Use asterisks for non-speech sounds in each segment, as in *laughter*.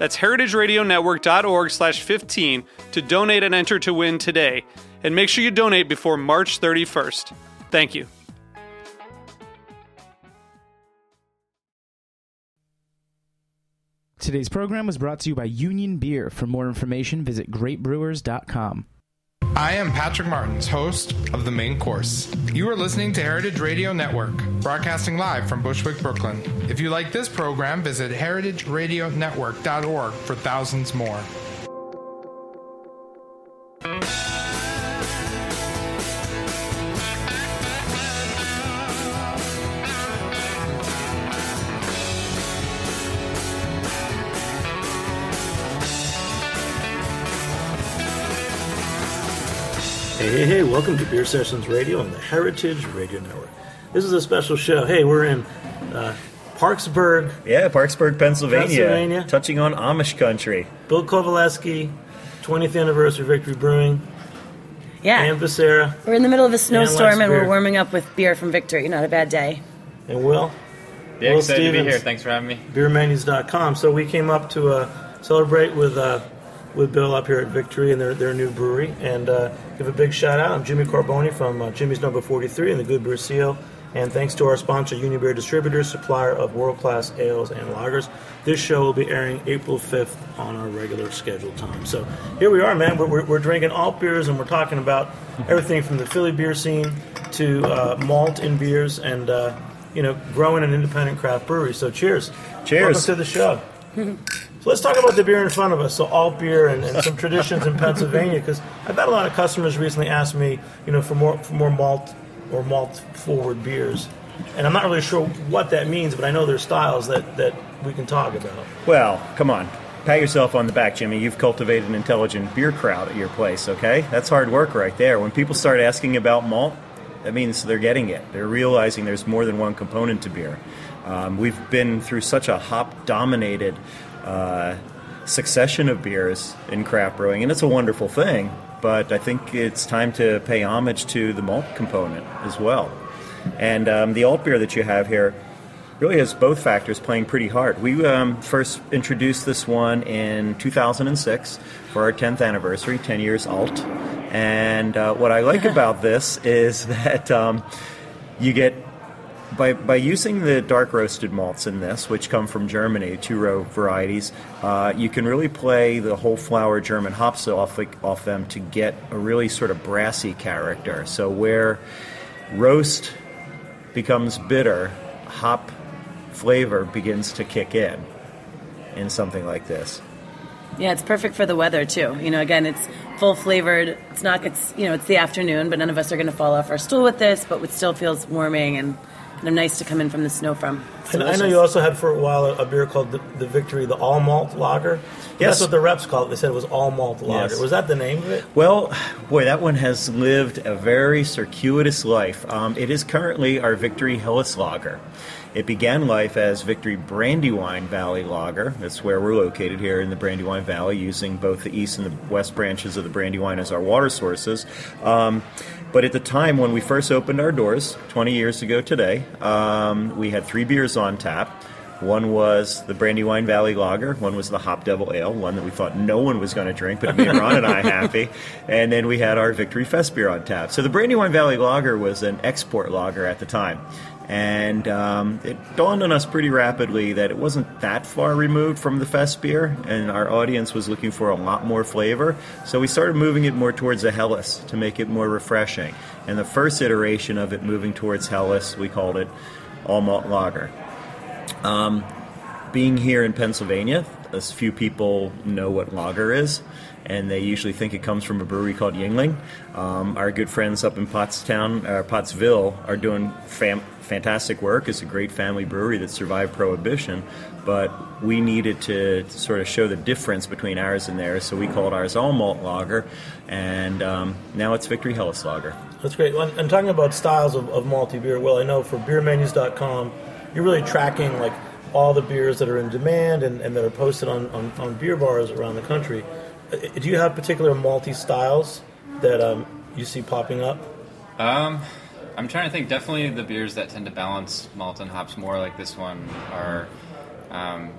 That's heritageradionetwork.org slash 15 to donate and enter to win today. And make sure you donate before March 31st. Thank you. Today's program was brought to you by Union Beer. For more information, visit greatbrewers.com. I am Patrick Martins, host of The Main Course. You are listening to Heritage Radio Network, broadcasting live from Bushwick, Brooklyn. If you like this program, visit heritageradionetwork.org for thousands more. Hey, hey, hey, welcome to Beer Sessions Radio on the Heritage Radio Network. This is a special show. Hey, we're in uh, Parkesburg, Yeah, Parkesburg, Pennsylvania, Pennsylvania. touching on Amish country. Bill Covaleski, 20th anniversary Victory Brewing, Yeah. and Becerra, we're in the middle of a snowstorm likes and we're warming up with beer from Victory. Not a bad day. and Will. Yeah, Will excited to be Stephens. here. Thanks for having me. beermenus.com. So we came up to uh, celebrate with uh, with Bill up here at Victory and their, their new brewery, and uh, give a big shout out. I'm Jimmy Carbone from uh, Jimmy's Number 43 and the Good Beer Seal. And thanks to our sponsor, Union Beer Distributors, supplier of world class ales and lagers. This show will be airing April 5th on our regular scheduled time. So here we are, man. We're, we're, we're drinking alt beers and we're talking about everything from the Philly beer scene to uh, malt in beers and, uh, you know, growing an independent craft brewery. So cheers. Cheers. Welcome to the show. *laughs* So let's talk about the beer in front of us. So alt beer and, and some traditions in Pennsylvania, because I've had a lot of customers recently ask me, you know, for more for more malt or malt forward beers, and I'm not really sure what that means, but I know there's styles that that we can talk about. Well, come on. Pat yourself on the back, Jimmy. You've cultivated an intelligent beer crowd at your place, okay? That's hard work right there. When people start asking about malt, that means they're getting it. They're realizing there's more than one component to beer. Um, we've been through such a hop dominated uh, succession of beers in craft brewing, and it's a wonderful thing, but I think it's time to pay homage to the malt component as well. And um, the alt beer that you have here really has both factors playing pretty hard. We um, first introduced this one in 2006 for our 10th anniversary, 10 years alt. And uh, what I like *laughs* about this is *laughs* that um, you get by, by using the dark roasted malts in this, which come from Germany, two row varieties, uh, you can really play the whole flower German hops off, off them to get a really sort of brassy character. So where roast becomes bitter, hop flavor begins to kick in in something like this. Yeah, it's perfect for the weather too. You know, again, it's full flavored. It's not. It's you know, it's the afternoon, but none of us are going to fall off our stool with this. But it still feels warming and kind of nice to come in from the snow from. And I know you also had for a while a, a beer called the, the Victory, the all malt lager. Yes. That's what the reps called it. They said it was all malt lager. Yes. Was that the name of it? Well, boy, that one has lived a very circuitous life. Um, it is currently our Victory Helles Lager. It began life as Victory Brandywine Valley Lager. That's where we're located here in the Brandywine Valley, using both the east and the west branches of the Brandywine as our water sources. Um, but at the time when we first opened our doors, 20 years ago today, um, we had three beers on tap. One was the Brandywine Valley Lager. One was the Hop Devil Ale, one that we thought no one was going to drink, but it made Ron and I happy. *laughs* And then we had our Victory Fest beer on tap. So the Brandywine Valley Lager was an export lager at the time. And um, it dawned on us pretty rapidly that it wasn't that far removed from the fest beer, and our audience was looking for a lot more flavor. So we started moving it more towards the Helles to make it more refreshing. And the first iteration of it moving towards Helles, we called it All Malt Lager. Um, being here in Pennsylvania, a few people know what lager is, and they usually think it comes from a brewery called Yuengling. Um, our good friends up in Pottstown, uh, Pottsville, are doing fam- fantastic work. It's a great family brewery that survived Prohibition, but we needed to sort of show the difference between ours and theirs, so we called ours all malt lager, and um, now it's Victory Helles Lager. That's great. And talking about styles of, of malty beer, well, I know for beermenus.com, you're really tracking like all the beers that are in demand and, and that are posted on, on, on beer bars around the country. Uh, Do you have particular malty styles that um, you see popping up? Um, I'm trying to think. Definitely, the beers that tend to balance malt and hops more, like this one, are um,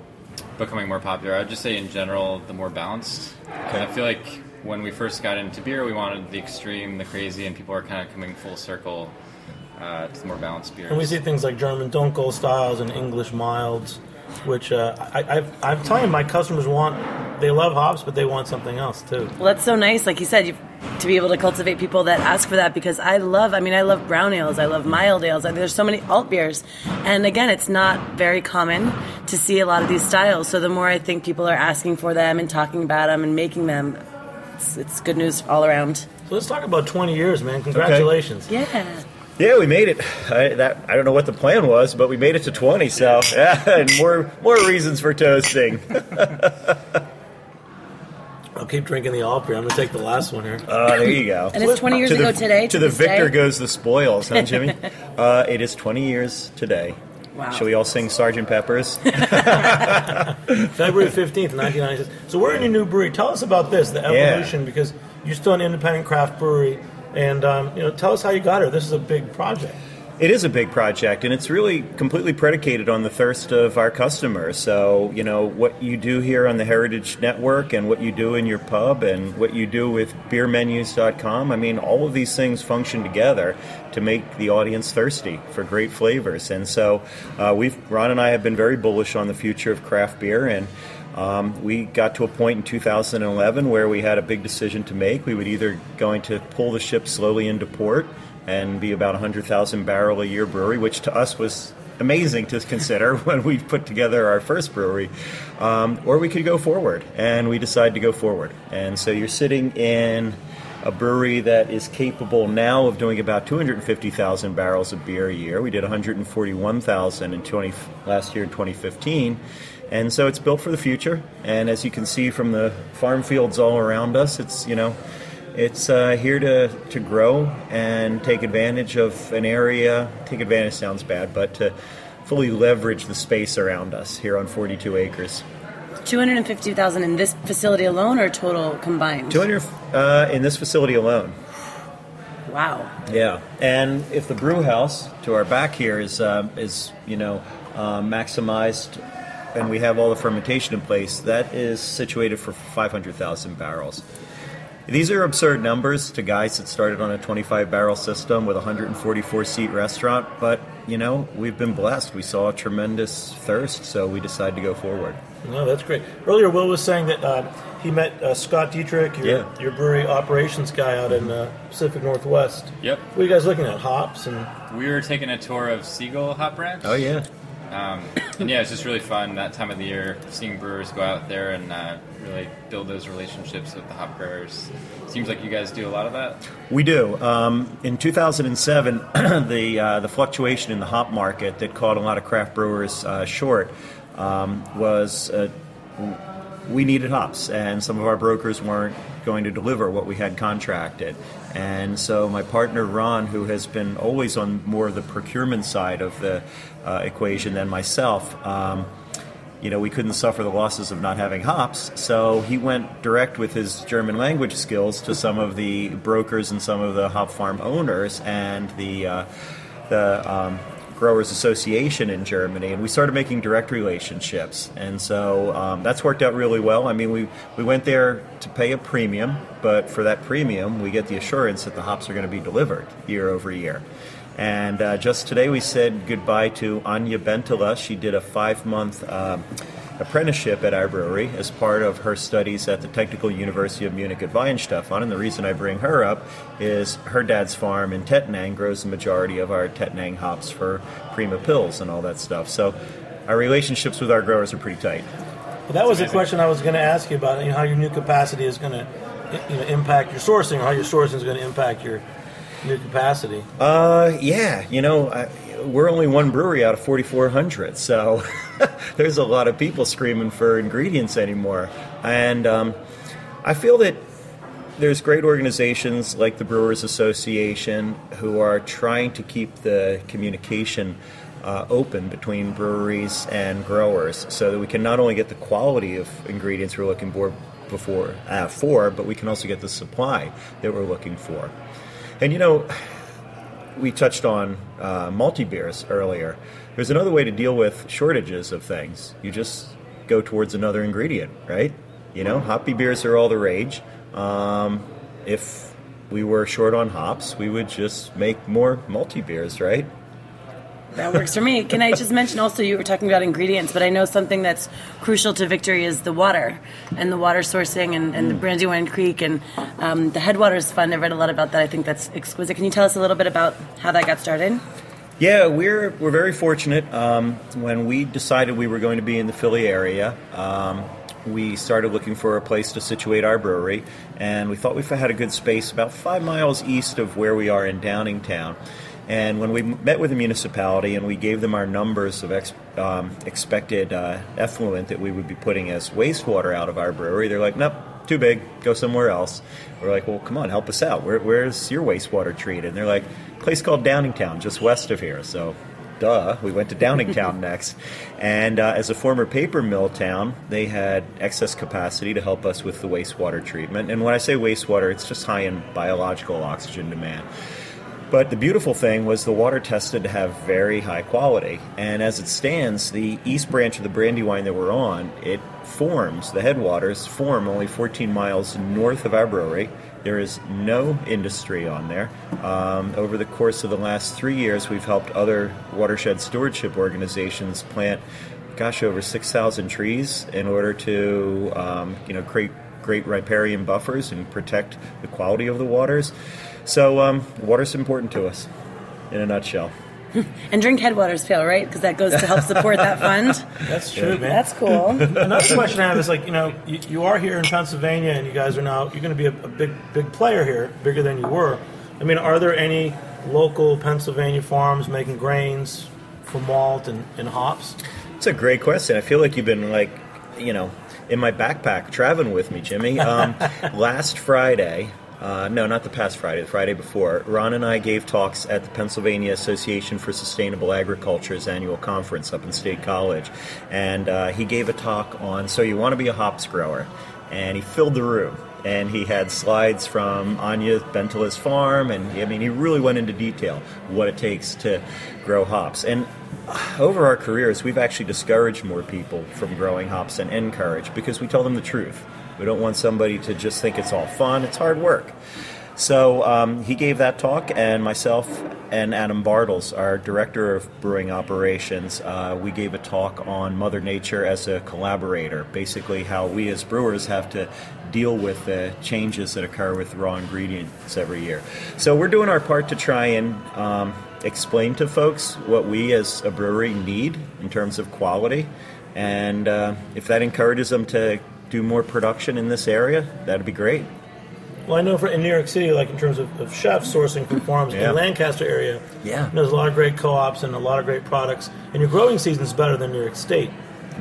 becoming more popular. I'd just say, in general, the more balanced. I feel like when we first got into beer, we wanted the extreme, the crazy, and people are kind of coming full circle uh, to the more balanced beers. And we see things like German Dunkel styles and English milds, which uh, I, I've, I'm telling you, my customers want, they love hops, but they want something else too. Well, that's so nice, like you said, you, to be able to cultivate people that ask for that because I love, I mean, I love brown ales, I love mild ales. I mean, there's so many alt beers. And again, it's not very common to see a lot of these styles. So the more I think people are asking for them and talking about them and making them, it's, it's good news all around. So let's talk about 20 years, man. Congratulations. Yeah. Yeah, we made it. I, that, I don't know what the plan was, but we made it to 20. So, yeah, *laughs* and more more reasons for toasting. *laughs* I'll keep drinking the alt beer. I'm going to take the last one here. Uh, there you go. And it's 20 years to the, ago today. To, To, the victor day. goes the spoils, huh, Jimmy? *laughs* uh, it is 20 years today. Wow. Shall we all sing Sergeant Pepper's? February 15th, 1996. So we're in your new brewery. Tell us about this, the evolution, because you're still an independent craft brewery. And, um, you know, tell us how you got here. This is a big project. It is a big project, and it's really completely predicated on the thirst of our customers. So, you know, what you do here on the Heritage Network and what you do in your pub and what you do with beermenus.com, I mean, all of these things function together to make the audience thirsty for great flavors. And so, uh, we've, Ron and I have been very bullish on the future of craft beer, and um, we got to a point in 2011 where we had a big decision to make. We would either going to pull the ship slowly into port and be about 100,000 barrel a year brewery, which to us was amazing to consider *laughs* when we put together our first brewery, um, or we could go forward, and we decided to go forward. And so you're sitting in a brewery that is capable now of doing about 250,000 barrels of beer a year. We did 141,000 in 20 last year in 2015. And so it's built for the future. And as you can see from the farm fields all around us, it's you know, it's uh, here to, to grow and take advantage of an area. Take advantage sounds bad, but to fully leverage the space around us here on 42 acres. 250,000 in this facility alone or total combined? 200 uh, in this facility alone. Wow. Yeah, and if the brew house to our back here is uh, is you know uh, maximized, and we have all the fermentation in place, that is situated for 500,000 barrels. These are absurd numbers to guys that started on a 25 barrel system with a 144 seat restaurant, but you know we've been blessed. We saw a tremendous thirst, so we decided to go forward. No, that's great. Earlier, Will was saying that uh, he met uh, Scott Dietrich, your, Yeah. your brewery operations guy out in uh, Pacific Northwest. Yep. What are you guys looking at? Hops and We were taking a tour of Seagull Hop Ranch. Oh yeah, Um, and yeah, it's just really fun that time of the year, seeing brewers go out there and uh, really build those relationships with the hop growers. Seems like you guys do a lot of that. We do. Um, in 2007, *clears throat* the uh, the fluctuation in the hop market that caught a lot of craft brewers uh, short um, was uh, we needed hops, and some of our brokers weren't going to deliver what we had contracted. And so my partner Ron, who has been always on more of the procurement side of the uh, equation than myself. Um, you know, we couldn't suffer the losses of not having hops. So he went direct with his German language skills to some of the brokers and some of the hop farm owners and the uh, the um, Growers Association in Germany, and we started making direct relationships. And so um, that's worked out really well. I mean, we, we went there to pay a premium, but for that premium, we get the assurance that the hops are going to be delivered year over year. And uh, just today, we said goodbye to Anya Bentala. She did a five month um, apprenticeship at our brewery as part of her studies at the Technical University of Munich at Weihenstephan. And the reason I bring her up is her dad's farm in Tettnang grows the majority of our Tettnang hops for Prima Pils and all that stuff. So our relationships with our growers are pretty tight. Well, that was a question I was going to ask you about. You know, how your new capacity is going to you know, impact your sourcing, or how your sourcing is going to impact your new capacity. Uh, yeah, you know, I, we're only one brewery out of 4,400, so *laughs* there's a lot of people screaming for ingredients anymore. And um, I feel that there's great organizations like the Brewers Association who are trying to keep the communication uh, open between breweries and growers so that we can not only get the quality of ingredients we're looking for before uh, for, but we can also get the supply that we're looking for. And you know, we touched on uh, malty beers earlier. There's another way to deal with shortages of things. You just go towards another ingredient, right? You know, hoppy beers are all the rage. Um, if we were short on hops, we would just make more malty beers, right? That works for me. Can I just mention also you were talking about ingredients, but I know something that's crucial to victory is the water and the water sourcing and, and the Mm. Brandywine Creek and um, the Headwaters Fund. I've read a lot about that. I think that's exquisite. Can you tell us a little bit about how that got started? Yeah, we're we're very fortunate. Um, when we decided we were going to be in the Philly area, um, we started looking for a place to situate our brewery, and we thought we had a good space about five miles east of where we are in Downingtown. And when we met with the municipality and we gave them our numbers of ex, um, expected uh, effluent that we would be putting as wastewater out of our brewery, they're like, nope, too big, go somewhere else. We're like, well, come on, help us out. Where, where's your wastewater treated? And they're like, place called Downingtown, just west of here. So, duh, we went to Downingtown *laughs* next. And uh, as a former paper mill town, they had excess capacity to help us with the wastewater treatment. And when I say wastewater, it's just high in biological oxygen demand. But the beautiful thing was the water tested to have very high quality. And as it stands, the east branch of the Brandywine that we're on, it forms, the headwaters form only 14 miles north of our brewery. There is no industry on there. Um, over the course of the last three years, we've helped other watershed stewardship organizations plant, gosh, over 6,000 trees in order to, um, you know, create great riparian buffers and protect the quality of the waters. So, um, water's important to us, in a nutshell. *laughs* And drink Headwaters Pale, right? Because that goes to help support that fund. *laughs* That's true, man. That's cool. Another question I have is like, you know, you, you are here in Pennsylvania, and you guys are now you're going to be a, a big big player here, bigger than you were. I mean, are there any local Pennsylvania farms making grains for malt and, and hops? It's a great question. I feel like you've been like, you know, in my backpack traveling with me, Jimmy. Um, *laughs* last Friday, uh, no, not the past Friday, the Friday before, Ron and I gave talks at the Pennsylvania Association for Sustainable Agriculture's annual conference up in State College. And uh, he gave a talk on so you want to be a hops grower. And he filled the room. And he had slides from Anya Bentala's farm, and I mean, he really went into detail what it takes to grow hops. And over our careers, we've actually discouraged more people from growing hops than encouraged because we tell them the truth. We don't want somebody to just think it's all fun. It's hard work. So um, he gave that talk, and myself and Adam Bartles, our director of brewing operations, uh, we gave a talk on Mother Nature as a collaborator. Basically, how we as brewers have to deal with the changes that occur with raw ingredients every year. So we're doing our part to try and um, explain to folks what we as a brewery need in terms of quality, and uh, if that encourages them to do more production in this area, that'd be great. Well, I know for in New York City, like in terms of, of chefs sourcing from farms Yeah. in Lancaster area, Yeah. there's a lot of great co-ops and a lot of great products. And your growing season's better than New York State.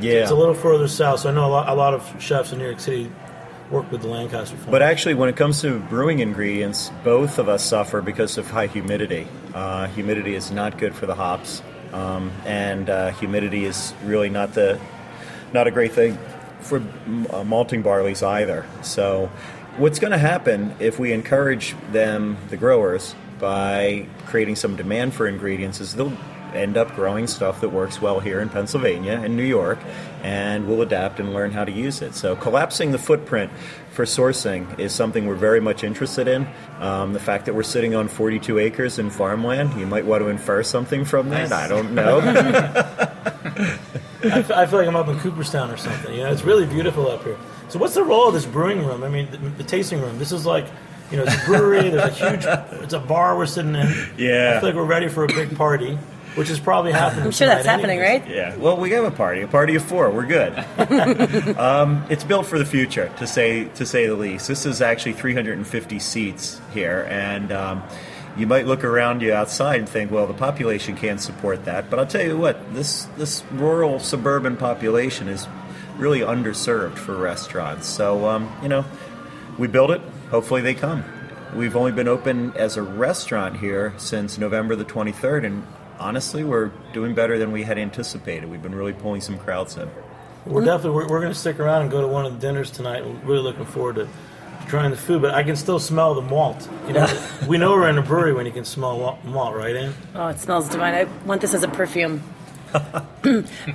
Yeah. It's a little further south, so I know a lot, a lot of chefs in New York City work with the Lancaster farm. But actually, when it comes to brewing ingredients, both of us suffer because of high humidity. Uh, humidity is not good for the hops, um, and uh, humidity is really not the not a great thing for uh, malting barleys either. So, what's going to happen if we encourage them, the growers, by creating some demand for ingredients, is they'll end up growing stuff that works well here in Pennsylvania and New York, and we'll adapt and learn how to use it. So collapsing the footprint for sourcing is something we're very much interested in. Um, the fact that we're sitting on 42 acres in farmland, you might want to infer something from that. I don't know. *laughs* I feel, I feel like I'm up in Cooperstown or something. You know, it's really beautiful up here. So, what's the role of this brewing room? I mean, the, the tasting room. This is like, you know, it's a brewery. *laughs* There's a huge, it's a bar we're sitting in. Yeah. I feel like we're ready for a big party, which is probably happening. I'm sure that's tonight happening, anyways. right? Yeah, well, we have a party, a party of four. We're good. *laughs* um, it's built for the future, to say to say the least. This is actually 350 seats here, and um, you might look around you outside and think, well, the population can't support that. But I'll tell you what, this this rural suburban population is really underserved for restaurants. So um, you know, we build it. Hopefully, they come. We've only been open as a restaurant here since November the 23rd, and honestly, we're doing better than we had anticipated. We've been really pulling some crowds in. We're definitely we're, we're going to stick around and go to one of the dinners tonight. We're really looking forward to trying the food, but I can still smell the malt. You know, *laughs* we know we're in a brewery when you can smell malt, right? Ann? Oh, it smells divine. I want this as a perfume. *laughs* *clears throat*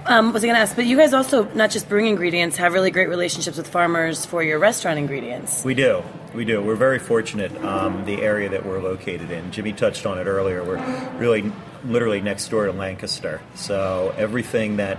um, was I going to ask? But you guys also not just brewing ingredients, have really great relationships with farmers for your restaurant ingredients. We do. We do. We're very fortunate, um, the area that we're located in. Jimmy touched on it earlier. We're really literally next door to Lancaster. So everything that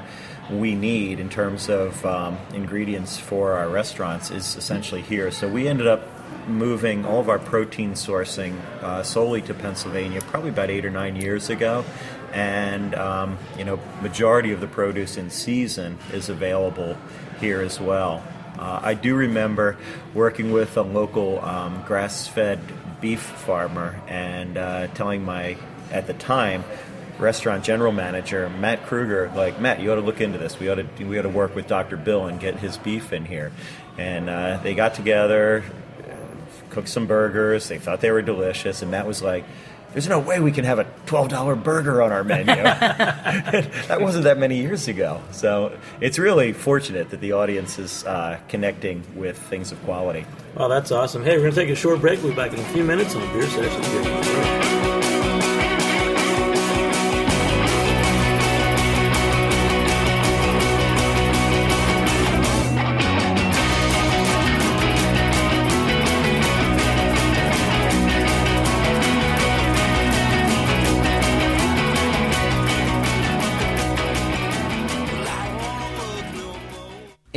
we need in terms of um, ingredients for our restaurants is essentially here. So we ended up moving all of our protein sourcing uh, solely to Pennsylvania probably about eight or nine years ago. And um, you know, majority of the produce in season is available here as well. Uh, I do remember working with a local um, grass-fed beef farmer and uh, telling my, at the time, restaurant general manager Matt Kruger, like Matt, you ought to look into this. We ought to we ought to work with Dr. Bill and get his beef in here. And uh, they got together, cooked some burgers. They thought they were delicious, and Matt was like. There's no way we can have a $12 burger on our menu. *laughs* *laughs* that wasn't that many years ago. So it's really fortunate that the audience is uh, connecting with things of quality. Wow, that's awesome. Hey, we're going to take a short break. We'll be back in a few minutes on the beer session.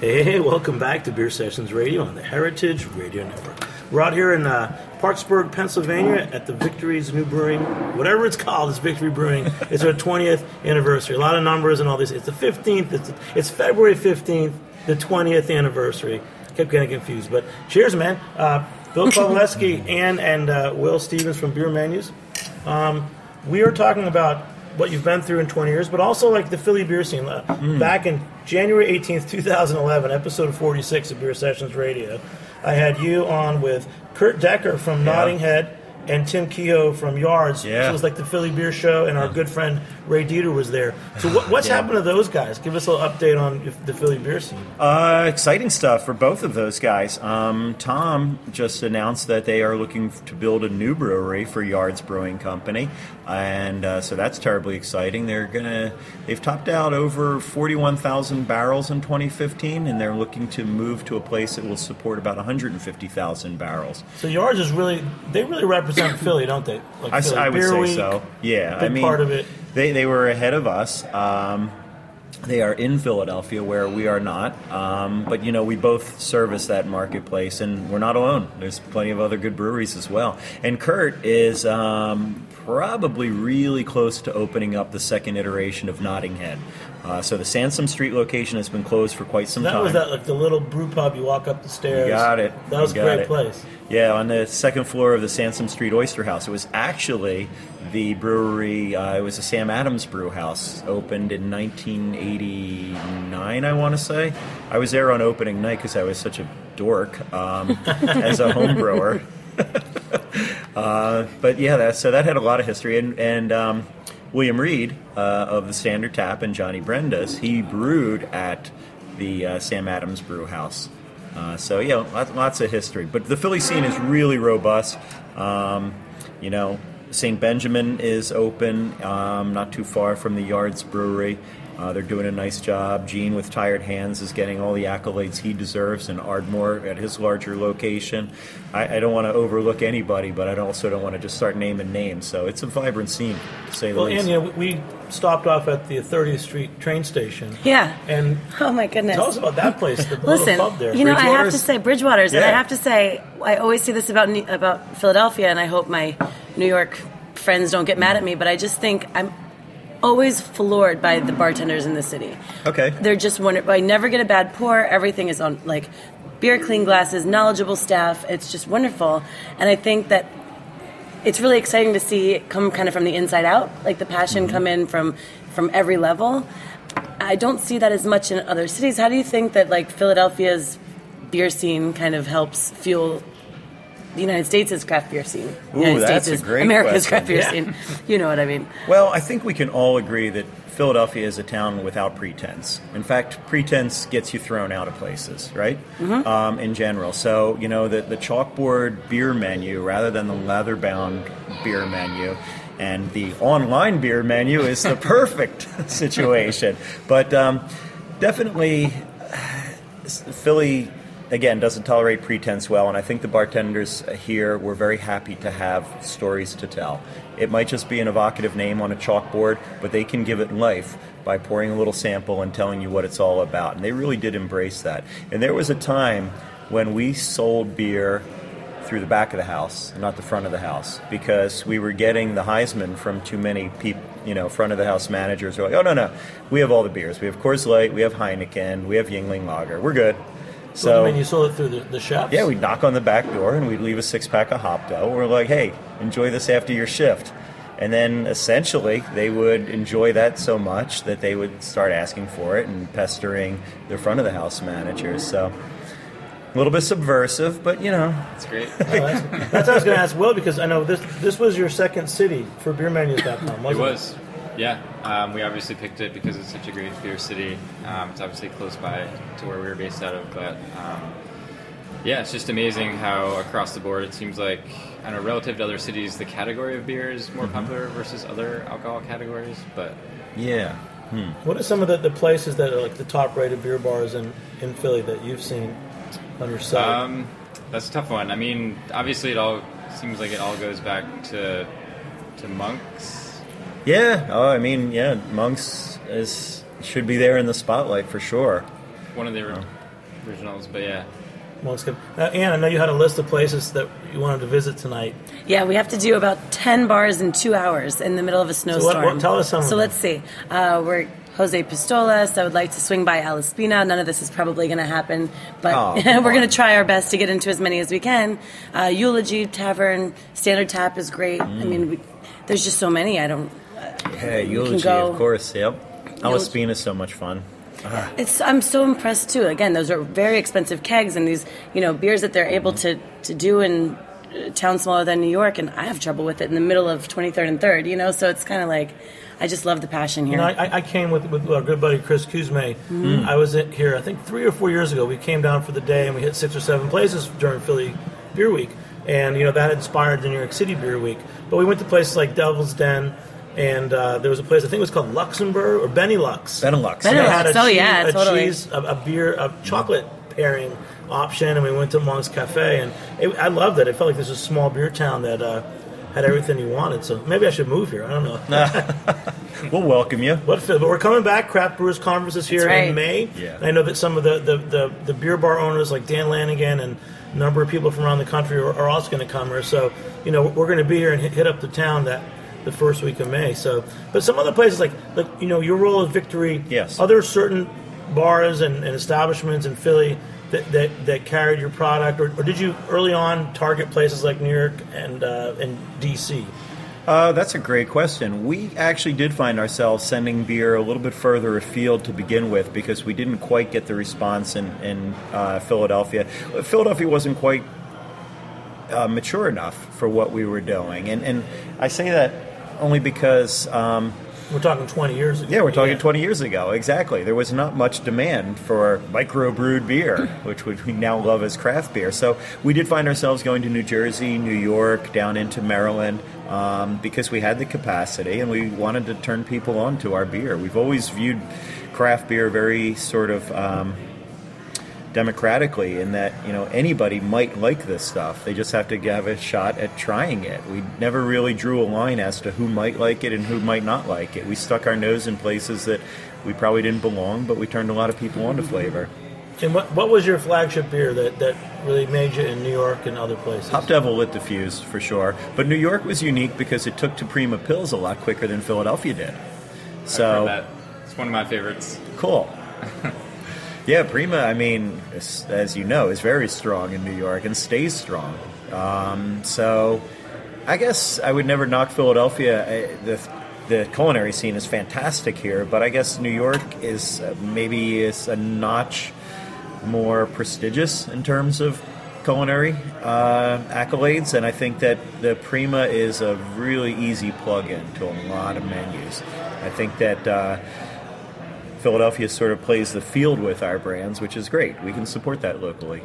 Hey, welcome back to Beer Sessions Radio on the Heritage Radio Network. We're out here in uh, Parkesburg, Pennsylvania at the Victory's New Brewing, whatever it's called, it's Victory Brewing. It's our 20th anniversary. A lot of numbers and all this. It's the 15th, it's, it's February 15th, the 20th anniversary. Kept getting confused, but cheers, man. Uh, Bill *laughs* Covaleski, Ann, and uh, Will Stephens from Beer Menus. Um, we are talking about what you've been through in 20 years, but also like the Philly beer scene. Uh, Back in January 18th, 2011, episode 46 of Beer Sessions Radio, I had you on with Kurt Decker from Nodding Head and Tim Kehoe from Yards. Yeah. So it was like the Philly Beer Show, and our good friend Ray Dieter was there. So what, what's Yeah. happened to those guys? Give us a little update on the Philly beer scene. Uh, exciting stuff for both of those guys. Um, Tom just announced that they are looking to build a new brewery for Yards Brewing Company. And uh, so that's terribly exciting. They're gonna they've topped out over 41,000 barrels in 2015, and they're looking to move to a place that will support about 150,000 barrels. So yours is really they really represent *coughs* Philly, don't they? Like I, Philly I would Beer say Week, so. Yeah, I mean, part of it. They they were ahead of us. Um, they are in Philadelphia, where we are not. Um, but you know, we both service that marketplace, and we're not alone. There's plenty of other good breweries as well. And Kurt is um, probably really close to opening up the second iteration of Nodding Head. Uh, so the Sansom Street location has been closed for quite some That time. That was that like the little brew pub. You walk up the stairs. You got it. That was a great it. place. Yeah, on the second floor of the Sansom Street Oyster House. It was actually the brewery. Uh, it was a Sam Adams brew house, opened in 1989, I want to say. I was there on opening night because I was such a dork um, *laughs* as a home brewer. *laughs* Uh, but yeah, that, so that had a lot of history. And, and um, William Reed uh, of the Standard Tap and Johnny Brenda's, he brewed at the uh, Sam Adams Brew House. Uh, so yeah, lots, lots of history. But the Philly scene is really robust. Um, you know, St. Benjamin is open, um, not too far from the Yards Brewery. Uh, they're doing a nice job. Jean with Tired Hands is getting all the accolades he deserves, and Ardmore at his larger location. I, I don't want to overlook anybody, but I also don't want to just start naming names. So it's a vibrant scene, to say the Well, least. and you know, we stopped off at the 30th Street train station. Yeah. And *laughs* Oh my goodness. tell us about that place. The Listen, little pub there. you know, I have to say Bridgewater's, and I have to say I always say this about about Philadelphia, and I hope my New York friends don't get mad at me, but I just think I'm always floored by the bartenders in the city. Okay. They're just wonderful. I never get a bad pour. Everything is on like beer clean glasses, knowledgeable staff. It's just wonderful, and I think that it's really exciting to see it come kind of from the inside out, like the passion mm-hmm. come in from from every level. I don't see that as much in other cities. How do you think that like Philadelphia's beer scene kind of helps fuel the United States' is craft beer scene? Ooh, United that's States a great America's question. craft beer Yeah. scene. *laughs* You know what I mean? Well, I think we can all agree that Philadelphia is a town without pretense. In fact, pretense gets you thrown out of places, right? Um, in general. So, you know, the, the chalkboard beer menu rather than the leather bound beer menu. And the online beer menu is the *laughs* perfect situation. But um, definitely, Philly again doesn't tolerate pretense well, and I think the bartenders here were very happy to have stories to tell. It might just be an evocative name on a chalkboard, but they can give it life by pouring a little sample and telling you what it's all about. And they really did embrace that. And there was a time when we sold beer through the back of the house, not the front of the house, because we were getting the Heisman from too many people, you know, front of the house managers who are like, oh, no, no, we have all the beers. We have Coors Light, we have Heineken, we have Yuengling Lager. We're good. So, So, I mean, you sold it through the, the shops. yeah, we'd knock on the back door and we'd leave a six pack of hop dough. We're like, hey, enjoy this after your shift. And then essentially they would enjoy that so much that they would start asking for it and pestering the front of the house managers. So a little bit subversive, but you know, that's great. *laughs* Oh, that's, that's what I was going to ask Will because I know this this was your second city for beermenus.com, It wasn't it? was. Yeah. Um, we obviously picked it because it's such a great beer city. Um, it's obviously close by to where we were based out of, but um, yeah, it's just amazing how across the board it seems like, I don't know, relative to other cities, the category of beer is more popular versus other alcohol categories. But yeah. What are some of the, the places that are like the top rated beer bars in, in Philly that you've seen on your site? Um, that's a tough one. I mean, obviously, it all seems like it all goes back to to monks. Yeah. Oh, I mean, yeah, Monks is should be there in the spotlight for sure. One of the ori- originals, but yeah. Well, it's good. Now, Ann, I know you had a list of places that you wanted to visit tonight. Yeah, we have to do about 10 bars in two hours in the middle of a snowstorm. what- tell us some So let's see. Uh, we're Jose Pistolas. I would like to swing by Alla Spina. None of this is probably going to happen, but Oh, *laughs* we're going to try our best to get into as many as we can. Uh, Eulogy Tavern, Standard Tap is great. Mm. I mean, we, there's just so many. I don't. Yeah, can eulogy, go- of course. Yep. Alla Spina is so much fun. Ah. It's I'm so impressed too. Again, those are very expensive kegs and these you know beers that they're able to to do in uh, a town smaller than New York, and I have trouble with it in the middle of 23rd and 3rd. You know, so it's kind of like I just love the passion here. You know, I, I came with, with our good buddy Chris Cuzme. Mm-hmm. I was in here, I think, three or four years ago. We came down for the day and we hit six or seven places during Philly Beer Week. and you know that inspired the New York City Beer Week. But we went to places like Devil's Den, and uh, there was a place I think it was called Luxembourg or Benny Lux. Benelux. Benelux. Had a Oh, cheese, yeah, a totally. cheese, a, a beer, a chocolate pairing option, and we went to Monk's Cafe, and it, I loved it. It felt like this was a small beer town that uh, had everything you wanted. So maybe I should move here. I don't know. *laughs* We'll welcome you. What? But we're coming back. Craft Brewers Conference is here right. in May. Yeah. I know that some of the, the, the, the beer bar owners like Dan Lanigan and a number of people from around the country are, are also going to come here. So, you know, we're going to be here and hit, hit up the town that the first week of May. So, but some other places like, like you know, your role as Victory. Yes. Other certain bars and, and establishments in Philly that, that, that carried your product, or, or did you early on target places like New York and uh, and DC? Uh, that's a great question. We actually did find ourselves sending beer a little bit further afield to begin with because we didn't quite get the response in, in uh, Philadelphia. Philadelphia wasn't quite uh, mature enough for what we were doing. And, and I say that only because. Um, We're talking 20 years ago. Yeah, we're talking 20 years ago. Exactly. There was not much demand for microbrewed beer, which we now love as craft beer. So we did find ourselves going to New Jersey, New York, down into Maryland, um, because we had the capacity and we wanted to turn people on to our beer. We've always viewed craft beer very sort of. Um, democratically in that you know anybody might like this stuff they just have to have a shot at trying it we never really drew a line as to who might like it and who might not like it we stuck our nose in places that we probably didn't belong but we turned a lot of people on to flavor And what, what was your flagship beer that, that really made you in New York and other places? Hop Devil lit the fuse for sure, but New York was unique because it took to Prima Pils a lot quicker than Philadelphia did. I've heard So that. It's one of my favorites. Cool. *laughs* yeah, Prima, I mean, as, you know, is very strong in New York and stays strong. Um, so I guess I would never knock Philadelphia. I, the, the culinary scene is fantastic here, but I guess New York is uh, maybe is a notch more prestigious in terms of culinary uh, accolades, and I think that the Prima is a really easy plug-in to a lot of menus. I think that uh, Philadelphia sort of plays the field with our brands, which is great. We can support that locally.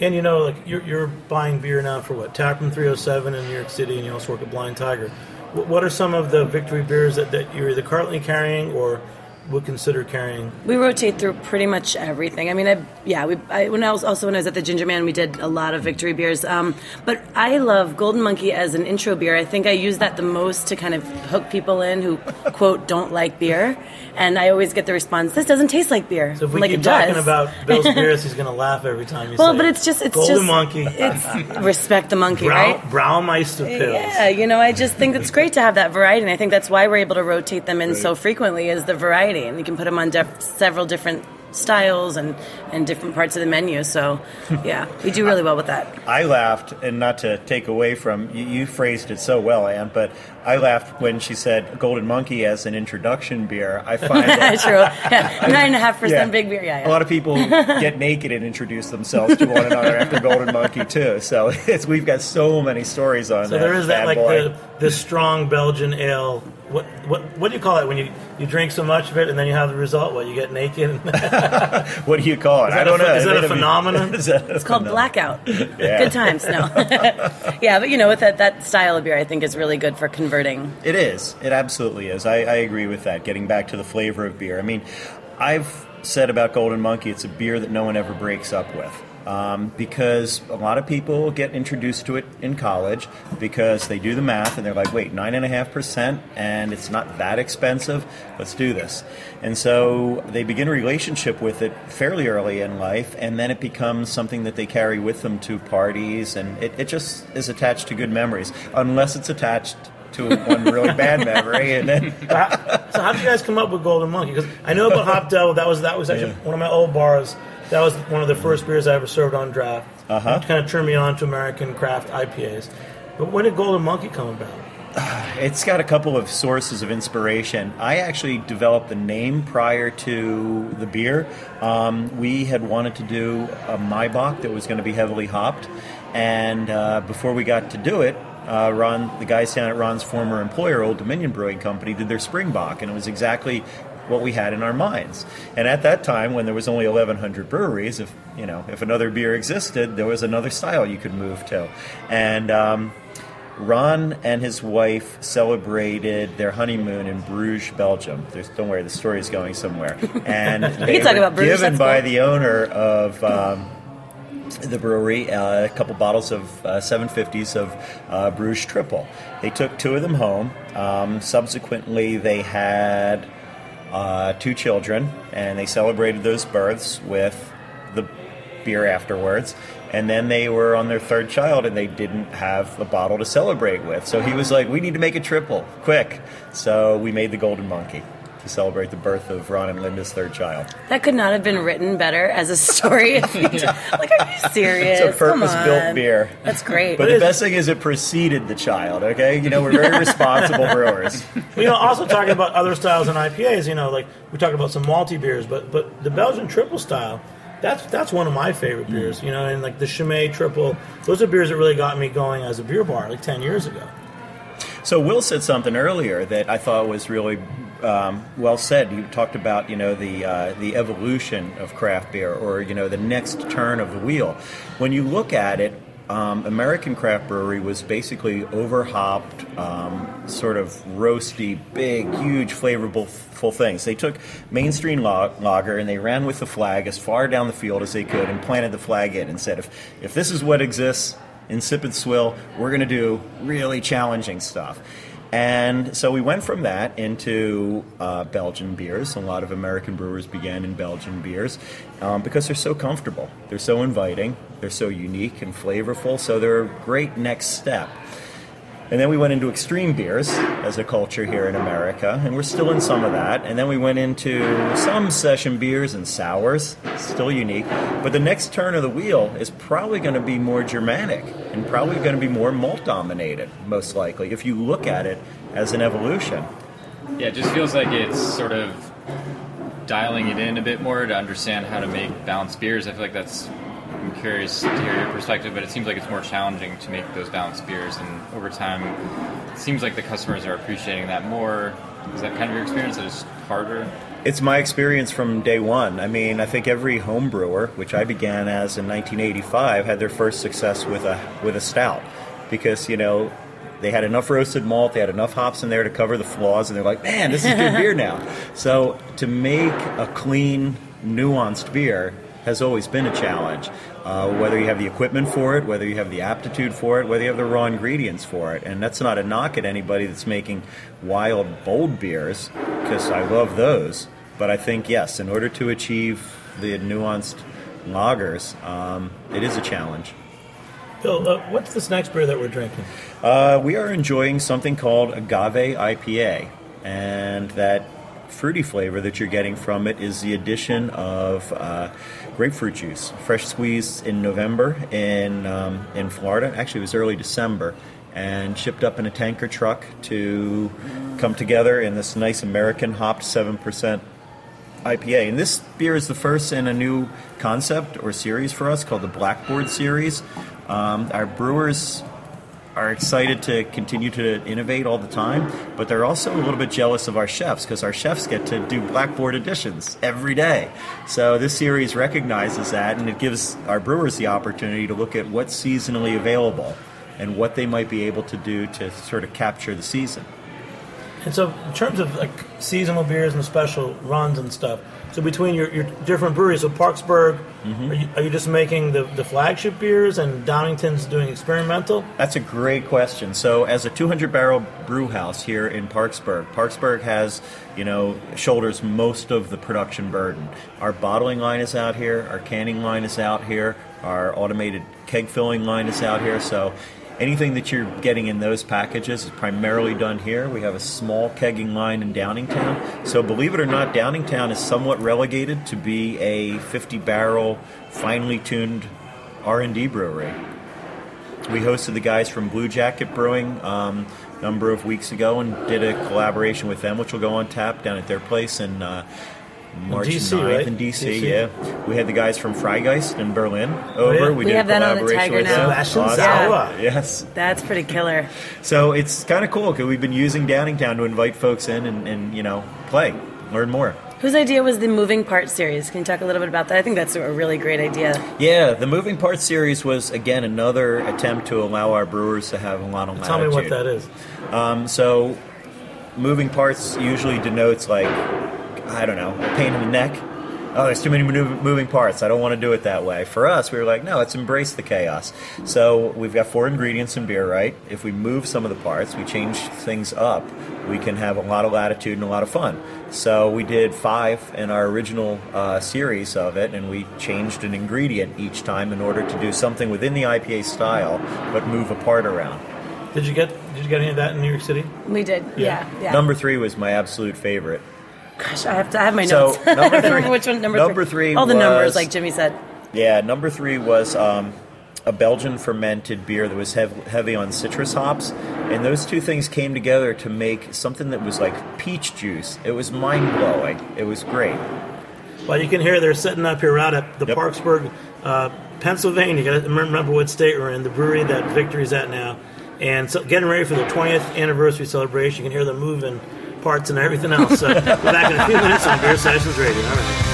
And you know, like you're, you're buying beer now for what? Taproom 307 in New York City, and you also work at Blind Tiger. What, are some of the victory beers that, that you're either currently carrying or would consider carrying? We rotate through pretty much everything. I mean, I yeah. We I, when I was also when I was at the Ginger Man, we did a lot of victory beers. Um, but I love Golden Monkey as an intro beer. I think I use that the most to kind of hook people in who *laughs* quote don't like beer, and I always get the response, "This doesn't taste like beer." So if we like keep talking does. about Bill's *laughs* beers, he's going to laugh every time you well, say but it's just it's Golden just Monkey. It's *laughs* respect the monkey, Brown, right? Braumeister Pils. Yeah, you know, I just think it's great to have that variety, and I think that's why we're able to rotate them in so frequently is the variety, and you can put them on def- several different styles and and different parts of the menu. So, *laughs* yeah, we do really well with that. I laughed, and not to take away from you, you phrased it so well, Anne, but I laughed when she said Golden Monkey as an introduction beer. I *laughs* find that True, *laughs* yeah, nine and a half Yeah. percent big beer. Yeah, A lot of people get naked and introduce themselves to one another after Golden Monkey too. So it's, we've got so many stories on that. So that. there is that bad like boy. the, the strong Belgian ale. What what what do you call it when you, you drink so much of it and then you have the result? What you get naked? *laughs* What do you call it? I don't a- know. is that a It'll be- phenomenon? *laughs* Is that a It's called phenomenon? blackout. *laughs* Yeah. Good times, no. yeah, but you know, with that that style of beer, I think is really good for converting. It is. It absolutely is. I, I agree with that. Getting back to the flavor of beer. I mean, I've said about Golden Monkey, it's a beer that no one ever breaks up with. Um, because a lot of people get introduced to it in college because they do the math and they're like, wait, nine and a half percent, and it's not that expensive. Let's do this. And so they begin a relationship with it fairly early in life, and then it becomes something that they carry with them to parties, and it, it just is attached to good memories, unless it's attached to one really bad memory, and then *laughs* so how did you guys come up with Golden Monkey? Because I know about Hop Devil. That was that was actually Yeah. one of my old bars. That was one of the first beers I ever served on draft. Uh-huh. Kind of turned me on to American craft IPAs. But when did Golden Monkey come about? *sighs* it's got a couple of sources of inspiration. I actually developed the name prior to the beer. Um, we had wanted to do a Maibock that was going to be heavily hopped, and uh, before we got to do it, uh, Ron, the guys down at Ron's former employer, Old Dominion Brewing Company, did their Springbock, and it was exactly what we had in our minds. And at that time, when there was only 1,100 breweries, if you know if another beer existed, there was another style you could move to, and. Um, Ron and his wife celebrated their honeymoon in Bruges, Belgium. There's, don't worry, the story is going somewhere. *laughs* And they were about Bruges, given by cool. the owner of um, the brewery uh, a couple bottles of uh, 750s of uh, Bruges Triple. They took two of them home. Um, subsequently, they had uh, two children, and they celebrated those births with the beer afterwards. And then they were on their third child, and they didn't have a bottle to celebrate with. So he was like, "We need to make a triple, quick!" So we made the Golden Monkey to celebrate the birth of Ron and Linda's third child. That could not have been written better as a story. If *laughs* you like, are you serious? It's a purpose-built beer. That's great. But the best thing is it preceded the child, okay? You know, we're very *laughs* responsible brewers. you know, also talking about other styles and IPAs, you know, like we talked about some malty beers, but but the Belgian triple style, that's that's one of my favorite beers. Mm. You know, and like the Chimay triple, those are beers that really got me going as a beer bar like ten years ago. So Will said something earlier that I thought was really um, well said. You talked about you know the uh, the evolution of craft beer, or you know the next turn of the wheel. When you look at it, um, American craft brewery was basically overhopped, um, sort of roasty, big, huge, flavorful full things. They took mainstream lager and they ran with the flag as far down the field as they could and planted the flag in and said, if if this is what exists insipid swill. We're going to do really challenging stuff. And so we went from that into uh, Belgian beers. A lot of American brewers began in Belgian beers um, because they're so comfortable. They're so inviting. They're so unique and flavorful. So they're a great next step. And then we went into extreme beers as a culture here in America, and we're still in some of that. And then we went into some session beers and sours, still unique. But the next turn of the wheel is probably going to be more Germanic and probably going to be more malt dominated, most likely, if you look at it as an evolution. Yeah, it just feels like it's sort of dialing it in a bit more to understand how to make balanced beers. I feel like that's. I'm curious to hear your perspective, but it seems like it's more challenging to make those balanced beers, and over time, it seems like the customers are appreciating that more. Is that kind of your experience? That it's harder? It's my experience from day one. I mean, I think every home brewer, which I began as in 1985, had their first success with a with a stout, because you know they had enough roasted malt, they had enough hops in there to cover the flaws, and they're like, man, this is good beer *laughs* now. So to make a clean, nuanced beer has always been a challenge. Uh, whether you have the equipment for it, whether you have the aptitude for it, whether you have the raw ingredients for it. And that's not a knock at anybody that's making wild, bold beers, because I love those. But I think, yes, in order to achieve the nuanced lagers, um, it is a challenge. Bill, uh, what's this next beer that we're drinking? Uh, we are enjoying something called Agave IPA, and that fruity flavor that you're getting from it is the addition of uh, grapefruit juice, fresh squeezed in November in um, in Florida. Actually, it was early December, and shipped up in a tanker truck to come together in this nice American hopped seven percent IPA. And this beer is the first in a new concept or series for us called the Blackboard Series. Um, our brewers are excited to continue to innovate all the time, but they're also a little bit jealous of our chefs because our chefs get to do Blackboard editions every day. So this series recognizes that and it gives our brewers the opportunity to look at what's seasonally available and what they might be able to do to sort of capture the season. And so, in terms of like seasonal beers and special runs and stuff, so between your, your different breweries, so Parkesburg, mm-hmm. are, you, are you just making the, the flagship beers and Downingtown's doing experimental? That's a great question. So, as a 200 barrel brew house here in Parkesburg, Parkesburg has, you know, shoulders most of the production burden. Our bottling line is out here, our canning line is out here, our automated keg filling line is out here. So, anything that you're getting in those packages is primarily done here. We have a small kegging line in Downingtown. So, believe it or not, Downingtown is somewhat relegated to be a 50 barrel, finely tuned R&D brewery. We hosted the guys from Bluejacket Brewing um, a number of weeks ago and did a collaboration with them, which will go on tap down at their place in uh, March DC, 9th right? in DC, DC. Yeah, we had the guys from Freigeist in Berlin over. yeah? We, We did have a that on the collaboration Tiger with now. them. Awesome. Sauer. *laughs* Yes. That's pretty killer. So it's kind of cool because we've been using Downingtown to invite folks in and, and you know play learn more. Whose idea was the moving part series? Can you talk a little bit about that? I think that's a really great idea. Yeah, the moving parts series was again another attempt to allow our brewers to have a lot of Tell me what that is. Um, so, moving parts usually denotes like I don't know, a pain in the neck. Oh, there's too many moving parts. I don't want to do it that way. For us, we were like, no, let's embrace the chaos. So we've got four ingredients in beer, right? If we move some of the parts, we change things up, we can have a lot of latitude and a lot of fun. So we did five in our original uh, series of it, and we changed an ingredient each time in order to do something within the IPA style, but move a part around. Did you get Did you get any of that in New York City? We did, Yeah. yeah, yeah. Number three was my absolute favorite. Gosh, I have to I have my So, notes. number *laughs* I don't three- remember which one. Number, number three All the numbers, like Jimmy said. Yeah, number three was um, a Belgian fermented beer that was hev- heavy on citrus hops, and those two things came together to make something that was like peach juice. It was mind blowing. It was great. Well, you can hear they're setting up here out at the Yep. Parkesburg, uh, Pennsylvania. You got to remember what state we're in. The brewery that Victory's at now, and so getting ready for the 20th anniversary celebration. You can hear them moving parts and everything else. So we're back in a few minutes on Beer Sessions Radio. All right.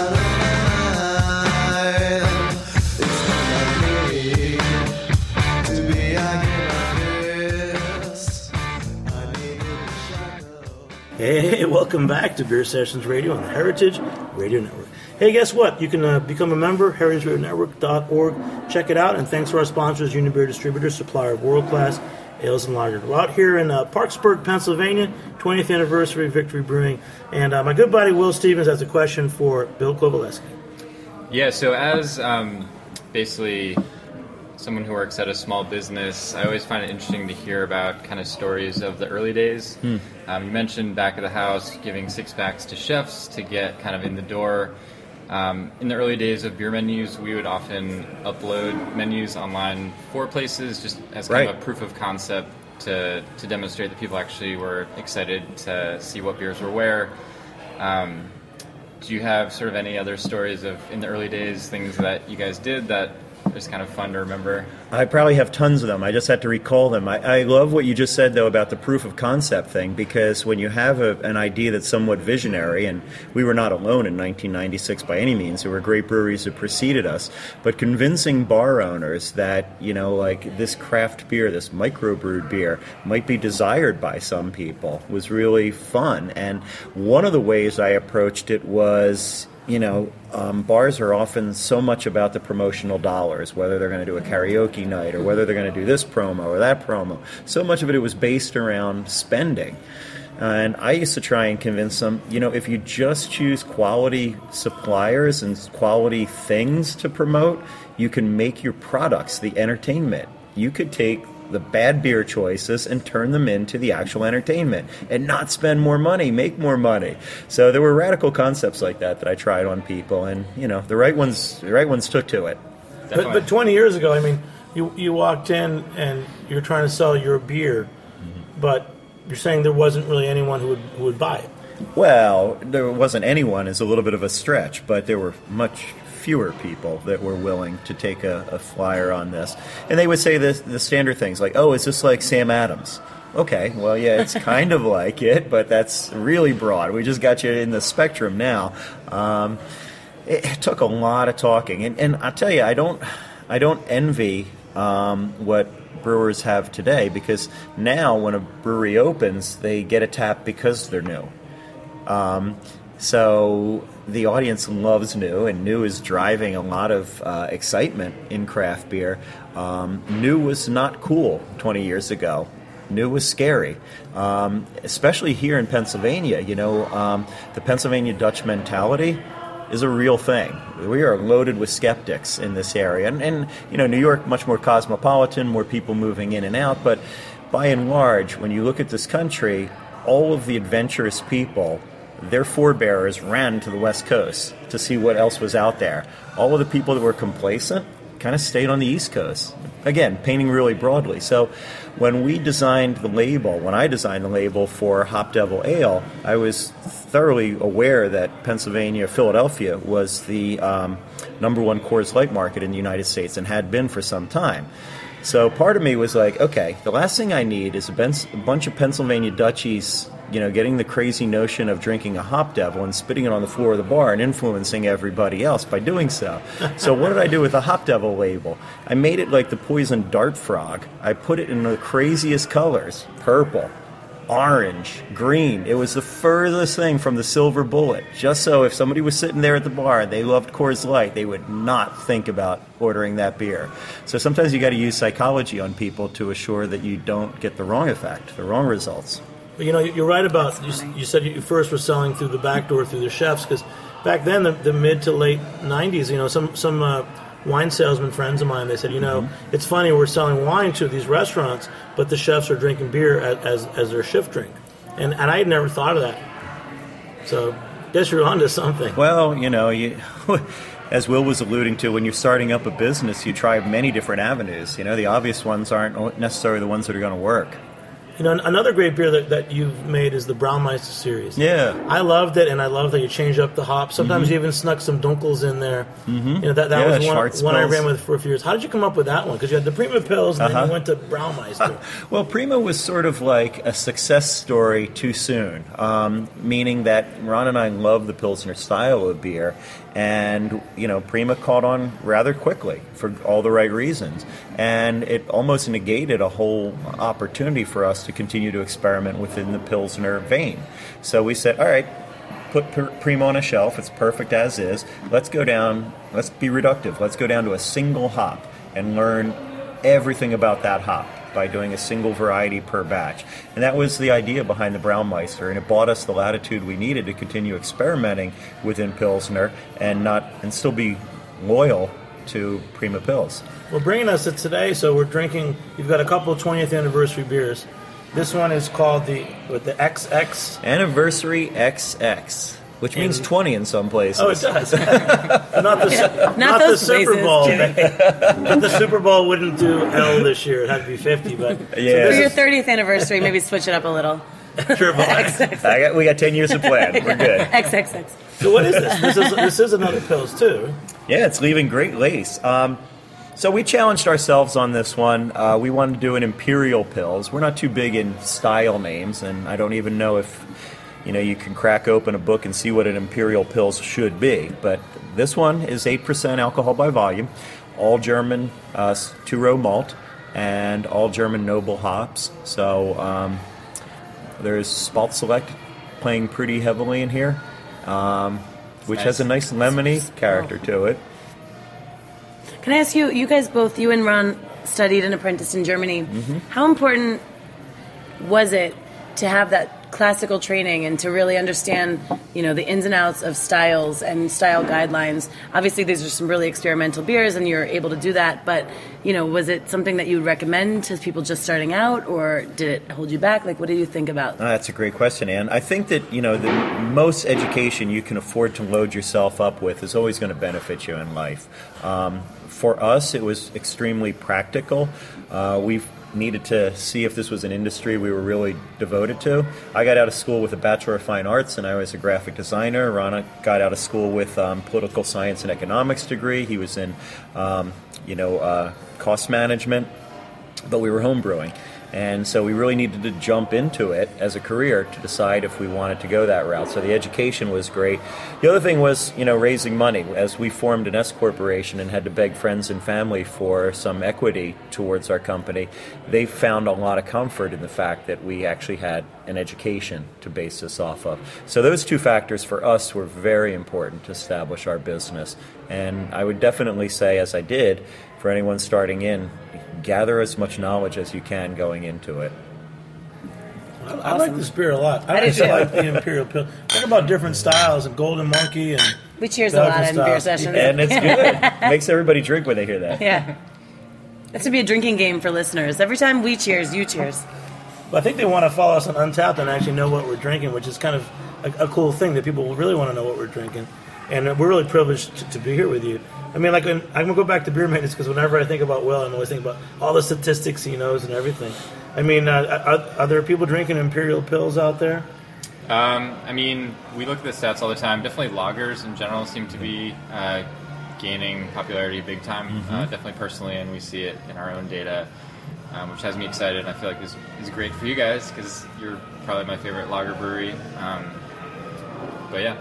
Hey, welcome back to Beer Sessions Radio on the Heritage Radio Network. Hey, guess what? You can uh, become a member, heritageradionetwork.org. Check it out. And thanks to our sponsors, Union Beer Distributor, supplier of world class ales and lager. We're out here in uh, Parkesburg, Pennsylvania, 20th anniversary Victory Brewing. And uh, my good buddy Will Stephens has a question for Bill Covaleski. Yeah, so as um, basically someone who works at a small business, I always find it interesting to hear about kind of stories of the early days. Um, you mentioned back of the house giving six packs to chefs to get kind of in the door. Um, in the early days of BeerMenus, we would often upload menus online for places just as kind of a proof of concept to, to demonstrate that people actually were excited to see what beers were where. Um, do you have sort of any other stories of in the early days things that you guys did that is kind of fun to remember? I probably have tons of them. I just had to recall them. I, I love what you just said, though, about the proof of concept thing, because when you have a, an idea that's somewhat visionary, and we were not alone in 1996 by any means, there were great breweries that preceded us, but convincing bar owners that, you know, like this craft beer, this microbrewed beer, might be desired by some people was really fun. And one of the ways I approached it was you know, um, bars are often so much about the promotional dollars, whether they're going to do a karaoke night or whether they're going to do this promo or that promo. So much of it, it was based around spending. And I used to try and convince them, you know, if you just choose quality suppliers and quality things to promote, you can make your products the entertainment. You could take the bad beer choices and turn them into the actual entertainment and not spend more money, make more money. So there were radical concepts like that that I tried on people and you know, the right ones the right ones took to it. But, but 20 years ago, I mean, you, you walked in and you're trying to sell your beer, mm-hmm. but you're saying there wasn't really anyone who would, who would buy it. Well, there wasn't anyone is a little bit of a stretch, but there were much fewer people that were willing to take a, a flyer on this. And they would say the, the standard things like, oh, is this like Sam Adams? Okay, well, yeah, it's *laughs* kind of like it, but that's really broad. We just got you in the spectrum now. Um, it, it took a lot of talking, and, and I tell you, I don't, I don't envy um, what brewers have today because now when a brewery opens, they get a tap because they're new. Um, so the audience loves new, and new is driving a lot of uh, excitement in craft beer. Um, new was not cool 20 years ago. New was scary, um, especially here in Pennsylvania. You know, um, the Pennsylvania Dutch mentality is a real thing. We are loaded with skeptics in this area, and, and you know, New York much more cosmopolitan, more people moving in and out. But by and large, when you look at this country, all of the adventurous people their forebears ran to the West Coast to see what else was out there. All of the people that were complacent kind of stayed on the East Coast. Again, painting really broadly. So when we designed the label, when I designed the label for Hop Devil Ale, I was thoroughly aware that Pennsylvania, Philadelphia was the um, number one Coors Light market in the United States and had been for some time. So part of me was like, okay, the last thing I need is a, a bunch of Pennsylvania Dutchies, you know, getting the crazy notion of drinking a hop devil and spitting it on the floor of the bar and influencing everybody else by doing so. *laughs* so what did I do with the hop devil label? I made it like the poison dart frog. I put it in the craziest colors, purple, orange, green. It was the furthest thing from the silver bullet. Just so if somebody was sitting there at the bar and they loved Coors Light, they would not think about ordering that beer. So sometimes you got to use psychology on people to assure that you don't get the wrong effect, the wrong results. But, you know, you're right about you, you said you first were selling through the back door through the chefs because back then the, the mid to late '90s, you know, some some uh, wine salesman friends of mine they said, you know, it's funny we're selling wine to these restaurants, but the chefs are drinking beer as as, as their shift drink, and and I had never thought of that. So, guess you're onto something. Well, you know, you. *laughs* As Will was alluding to, when you're starting up a business, you try many different avenues. You know, the obvious ones aren't necessarily the ones that are going to work. You know, another great beer that, that you've made is the Braumeister series. Yeah. I loved it, and I love that you change up the hops. Sometimes you even snuck some dunkels in there. Mm-hmm. You know, that, that Yeah, was one, one I ran with for a few years. How did you come up with that one? Because you had the Prima Pils, and then Uh-huh. you went to Braumeister. *laughs* Well, Prima was sort of like a success story too soon, um, meaning that Ron and I love the Pilsner style of beer, and you know, Prima caught on rather quickly for all the right reasons, and it almost negated a whole opportunity for us to continue to experiment within the Pilsner vein. So we said, all right. Put Prima on a shelf. It's perfect as is. Let's go down. Let's be reductive. Let's go down to a single hop and learn everything about that hop by doing a single variety per batch. And that was the idea behind the Braumeister, and it bought us the latitude we needed to continue experimenting within Pilsner and not and still be loyal to Prima Pils. Well, bringing us to today, so we're drinking. You've got a couple of 20th anniversary beers. This one is called the with the XX. Anniversary XX, which means 20 in some places. Oh, it does. *laughs* not the Su- not, the those Super places, Bowl. Jimmy. *laughs* the Super Bowl wouldn't do L this year. It had to be 50. But *laughs* Yeah. For your 30th anniversary, maybe switch it up a little. Triple X. I got, we got 10 years of plan. We're good. XXX. So what is this? This is this is another pils too. Yeah, it's leaving great lace. Um, so we challenged ourselves on this one. Uh, we wanted to do an imperial pils. We're not too big in style names, and I don't even know if you know you can crack open a book and see what an imperial pils should be. But this one is eight percent alcohol by volume, all German uh, two row malt, and all German noble hops. So um, there's Spalt Select playing pretty heavily in here, um, which has a nice lemony character to it. Can I ask you, you guys both, you and Ron studied and apprenticed in Germany. Mm-hmm. How important was it to have that classical training and to really understand, you know, the ins and outs of styles and style guidelines? Obviously, these are some really experimental beers and you're able to do that, but, you know, was it something that you would recommend to people just starting out or did it hold you back? Like, what do you think about Uh, that's a great question, Anne. I think that you know the most education you can afford to load yourself up with is always going to benefit you in life. Um, for us, it was extremely practical. Uh, we've needed to see if this was an industry we were really devoted to. I got out of school with a Bachelor of Fine Arts, and I was a graphic designer. Rana got out of school with um, political science and economics degree. He was in, um, you know, uh, cost management but we were homebrewing. And so we really needed to jump into it as a career to decide if we wanted to go that route. So the education was great. The other thing was, you know, raising money. As we formed an S corporation and had to beg friends and family for some equity towards our company, they found a lot of comfort in the fact that we actually had an education to base this off of. So those two factors for us were very important to establish our business. And I would definitely say, as I did, for anyone starting in, gather as much knowledge as you can going into it. I, I like this beer a lot. I, I actually like the Imperial Pill. Think about different styles and Golden Monkey and We cheers a lot in beer style. sessions. And it's *laughs* good. Makes everybody drink when they hear that. Yeah. This would be a drinking game for listeners. Every time we cheers, you cheers. But I think they want to follow us on Untappd and actually know what we're drinking, which is kind of a, a cool thing that people really want to know what we're drinking. And we're really privileged to, to be here with you. I mean, like when, I'm gonna go back to beer maintenance because whenever I think about Will, I'm always thinking about all the statistics he knows and everything. I mean, uh, are, are there people drinking imperial pils out there? Um, I mean, we look at the stats all the time. Definitely, lagers in general seem to be uh, gaining popularity big time. Mm-hmm. Uh, definitely, personally, and we see it in our own data, um, which has me excited. And I feel like this is great for you guys because you're probably my favorite lager brewery. Um, but yeah,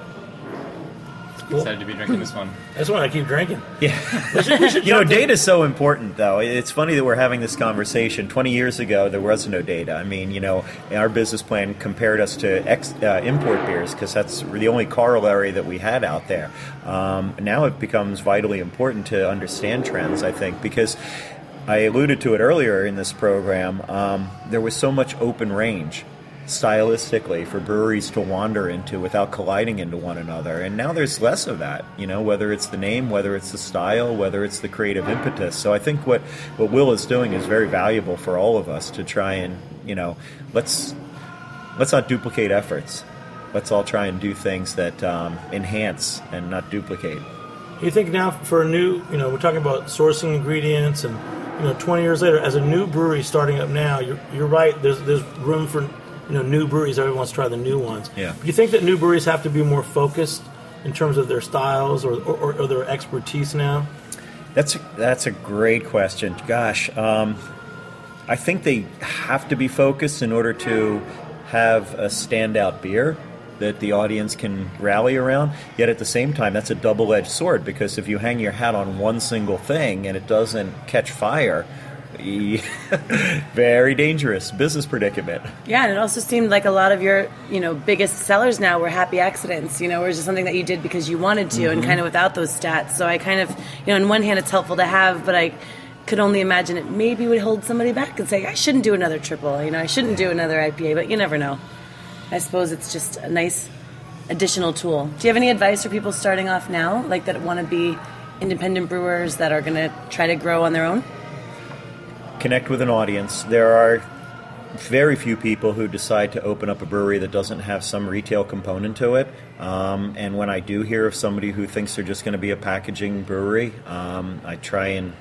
Cool. excited to be drinking this one. I just want to keep drinking. Yeah. We should, we should *laughs* You know, in. data's so important, though. It's funny that we're having this conversation. 20 years ago, there was no data. I mean, you know, our business plan compared us to ex, uh, import beers because that's the only corollary that we had out there. Um, now it becomes vitally important to understand trends, I think, because I alluded to it earlier in this program. Um, there was so much open range stylistically for breweries to wander into without colliding into one another. And now there's less of that, you know, whether it's the name, whether it's the style, whether it's the creative impetus. So I think what, what Will is doing is very valuable for all of us to try and, you know, let's let's not duplicate efforts. Let's all try and do things that um, enhance and not duplicate. You think now for a new, you know, we're talking about sourcing ingredients, and you know, 20 years later, as a new brewery starting up now, you're, you're right. There's there's room for you know new breweries. Everyone wants to try the new ones. Yeah. Do you think that new breweries have to be more focused in terms of their styles or or, or their expertise now? That's a, that's a great question. Gosh, um, I think they have to be focused in order to have a standout beer that the audience can rally around. Yet at the same time, that's a double-edged sword because if you hang your hat on one single thing and it doesn't catch fire, *laughs* very dangerous business predicament. Yeah, and it also seemed like a lot of your, you know, biggest sellers now were happy accidents, you know, or just something that you did because you wanted to and mm-hmm. kind of without those stats. So I kind of, you know, on one hand it's helpful to have, but I could only imagine it maybe would hold somebody back and say, I shouldn't do another triple, you know, I shouldn't do another IPA, but you never know. I suppose it's just a nice additional tool. Do you have any advice for people starting off now, like that want to be independent brewers that are going to try to grow on their own? Connect with an audience. There are very few people who decide to open up a brewery that doesn't have some retail component to it. Um, and when I do hear of somebody who thinks they're just going to be a packaging brewery, um, I try and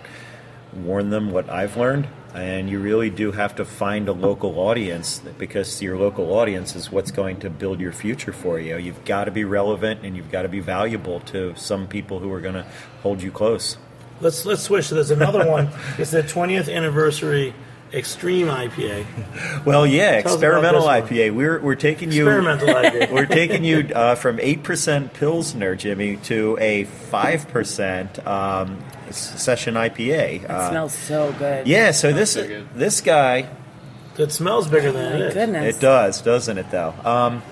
warn them what I've learned. And you really do have to find a local audience because your local audience is what's going to build your future for you. You've got to be relevant and you've got to be valuable to some people who are going to hold you close. Let's let's switch. So there's another *laughs* one. It's the 20th anniversary Extreme IPA. Well, yeah, Tell experimental this one. IPA. We're we're taking you Experimental IPA. *laughs* we're taking you uh, from eight percent pilsner, Jimmy, to a five percent um, session IPA. It Uh, smells so good. yeah, so this so this guy It smells bigger than it My is. goodness. it does, doesn't it? Though. Um,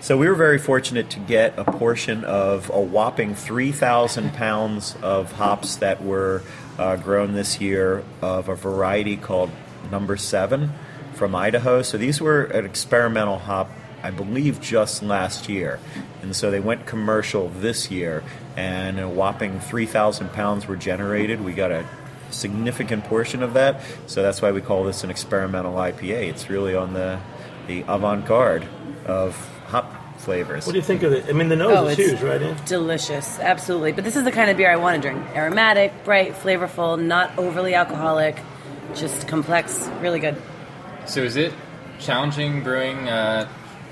so we were very fortunate to get a portion of a whopping 3,000 pounds of hops that were uh, grown this year of a variety called Number Seven from Idaho. So these were an experimental hop, I believe, just last year, and so they went commercial this year, and a whopping 3,000 pounds were generated. We got a significant portion of that, so that's why we call this an experimental IPA. It's really on the the avant-garde of hop flavors. What do you think of it? I mean, the nose Oh, is it's huge, right? In? delicious, absolutely. But this is the kind of beer I want to drink: aromatic, bright, flavorful, not overly alcoholic, just complex, really good. So is it challenging brewing, uh,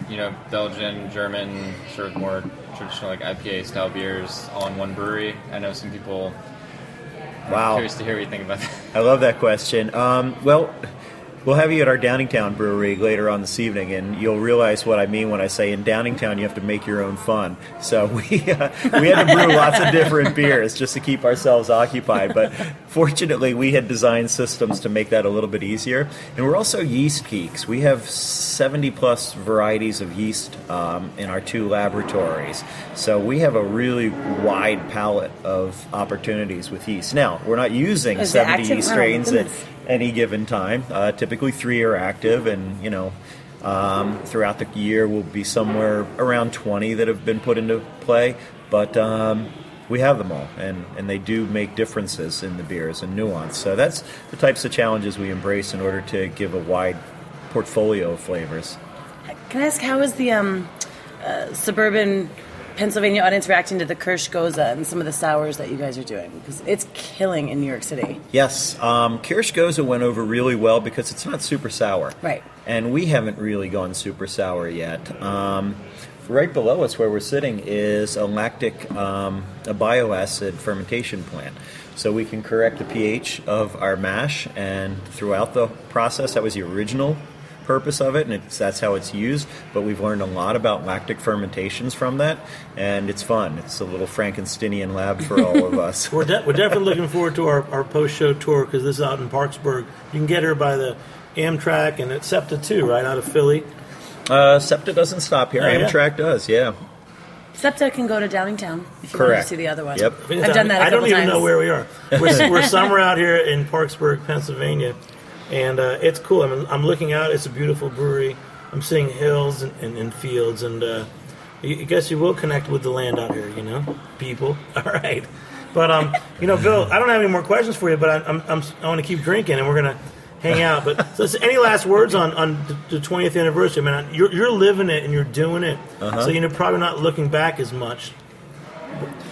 you know, Belgian, German, sort of more traditional like IPA style beers all in one brewery? I know some people. I'm Wow. Curious to hear what you think about that. I love that question. Um, well, we'll have you at our Downingtown brewery later on this evening, and you'll realize what I mean when I say in Downingtown you have to make your own fun. So *laughs* we uh, we had to brew lots of different beers just to keep ourselves occupied. But fortunately, we had designed systems to make that a little bit easier. And we're also yeast geeks. We have 70 plus varieties of yeast um, in our two laboratories, so we have a really wide palette of opportunities with yeast. Now we're not using Is 70 yeast Oh, strains at goodness. Any given time. Uh, typically, three are active, and you know, um, throughout the year will be somewhere around 20 that have been put into play. But um, we have them all, and, and they do make differences in the beers and nuance. So that's the types of challenges we embrace in order to give a wide portfolio of flavors. Can I ask how is the um, uh, suburban Pennsylvania audience reacting to the Kirsch Gose and some of the sours that you guys are doing? Because it's killing in New York City. Yes, um, Kirsch Gose went over really well because it's not super sour. Right. And we haven't really gone super sour yet. Um, right below us, where we're sitting, is a lactic, um, a bioacid fermentation plant. So we can correct the pH of our mash, and throughout the process, that was the original purpose of it, and it's, that's how it's used. But we've learned a lot about lactic fermentations from that, and it's fun. It's a little Frankensteinian lab for all of us. *laughs* We're, de- we're definitely looking forward to our, our post show tour because this is out in Parkesburg. You can get her by the Amtrak and it's SEPTA too, right out of Philly. Uh, SEPTA doesn't stop here. Oh, yeah. Amtrak does, yeah. SEPTA can go to Downingtown if you want Correct. to see the other one. Yep. I've done that a I don't even times. know where we are. *laughs* We're, we're somewhere out here in Parkesburg, Pennsylvania, and uh, it's cool. I'm, I'm looking out. It's a beautiful brewery. I'm seeing hills and, and, and fields, and uh, I guess you will connect with the land out here. You know, people. *laughs* All right, but um, you know, Bill, I don't have any more questions for you, but I, I'm, I'm I want to keep drinking, and we're gonna hang out. But so, so any last words on on the 20th anniversary? I mean, you're you're living it and you're doing it, Uh-huh. so you're probably not looking back as much.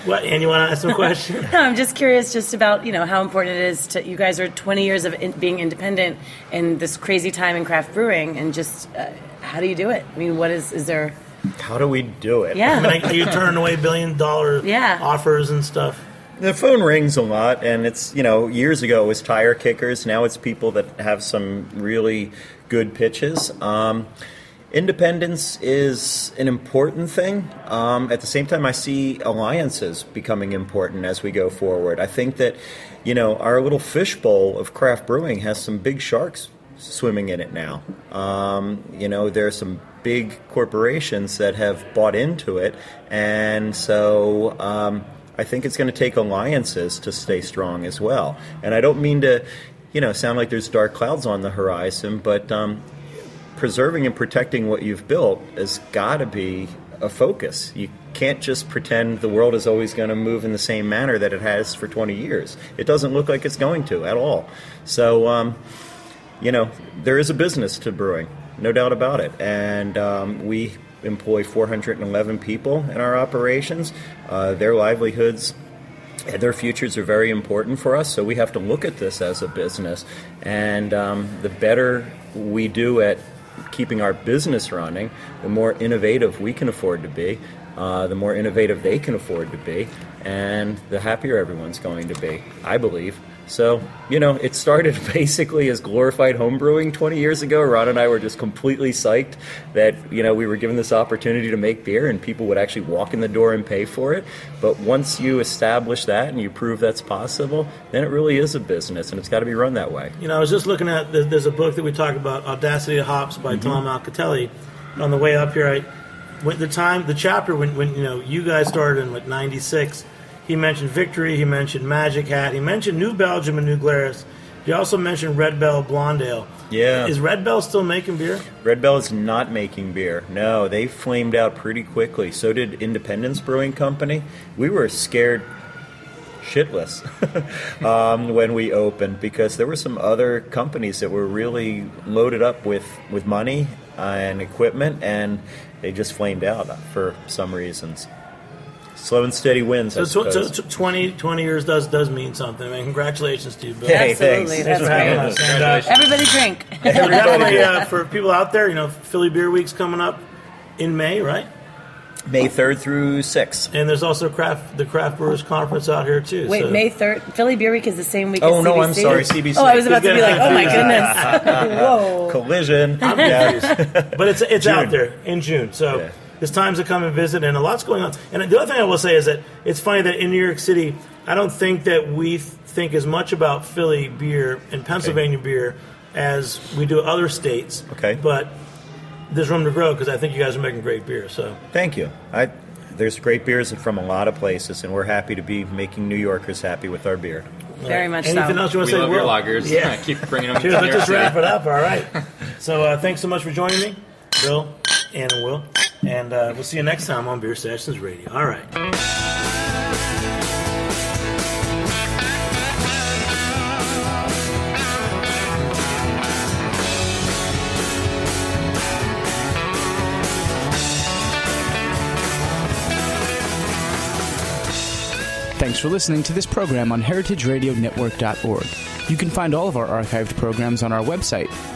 What? And you want to ask some *laughs* questions? No, I'm just curious just about, you know, how important it is to, you guys are 20 years of in, being independent in this crazy time in craft brewing and just, uh, how do you do it? I mean, what is, is there, How do we do it? I mean, yeah. are you turning away billion dollar Yeah. offers and stuff? The phone rings a lot, and it's, you know, years ago it was tire kickers. Now it's people that have some really good pitches. Um, independence is an important thing. Um, at the same time, I see alliances becoming important as we go forward. I think that, you know, our little fishbowl of craft brewing has some big sharks swimming in it now. Um, you know, there are some big corporations that have bought into it, and so um, I think it's going to take alliances to stay strong as well. And I don't mean to, you know, sound like there's dark clouds on the horizon, but um, preserving and protecting what you've built has got to be a focus. You can't just pretend the world is always going to move in the same manner that it has for 20 years. It doesn't look like it's going to at all. So, um, you know, there is a business to brewing, no doubt about it. And um, we employ 411 people in our operations. Uh, their livelihoods and their futures are very important for us, so we have to look at this as a business. And um, the better we do at keeping our business running, the more innovative we can afford to be, uh, the more innovative they can afford to be, and the happier everyone's going to be, I believe. So, you know, it started *laughs* basically as glorified homebrewing 20 years ago. Ron and I were just completely psyched that, you know, we were given this opportunity to make beer and people would actually walk in the door and pay for it. But once you establish that and you prove that's possible, then it really is a business and it's got to be run that way. You know, I was just looking at there's a book that we talk about, Audacity of Hops by mm-hmm. Tom Acitelli. On the way up here, I went the time the chapter when when you know you guys started in like '96. He mentioned Victory. He mentioned Magic Hat. He mentioned New Belgium and New Glarus. He also mentioned Red Bell Blondale. Yeah. Is Red Bell still making beer? Red Bell is not making beer. No, they flamed out pretty quickly. So did Independence Brewing Company. We were scared shitless *laughs* um, when we opened because there were some other companies that were really loaded up with, with money and equipment, and they just flamed out for some reasons. Slow and steady wins. I So, tw- so tw- 20, 20 years does does mean something. I mean, congratulations to you, Bill. Hey, Absolutely. thanks. That's for having great. us. And, uh, Everybody drink. *laughs* definitely uh, for people out there, you know, Philly Beer Week's coming up in May, right? May 3rd through 6th. And there's also craft the Craft Brewers Conference out here too. Wait, so- May 3rd? Philly Beer Week is the same week Oh, as no, CBC? I'm sorry, CBC. Oh, I was about to be like, oh my goodness. *laughs* Whoa. Collision. I'm Yeah. *laughs* confused. but it's it's out there in June. So Yeah. It's time to come and visit, and a lot's going on. And the other thing I will say is that it's funny that in New York City, I don't think that we th- think as much about Philly beer and Pennsylvania beer as we do other states. Okay. but there's room to grow because I think you guys are making great beer. So Thank you. I, there's great beers from a lot of places, and we're happy to be making New Yorkers happy with our beer. Very much so. anything so. else you want We to say? love your Will? lagers. Yeah. *laughs* Keep bringing them Cheers. to Let's just wrap it up. All right. So uh, thanks so much for joining me, Bill and Will. And uh, we'll see you next time on Beer Sessions Radio. All right. Thanks for listening to this program on heritageradionetwork.org. You can find all of our archived programs on our website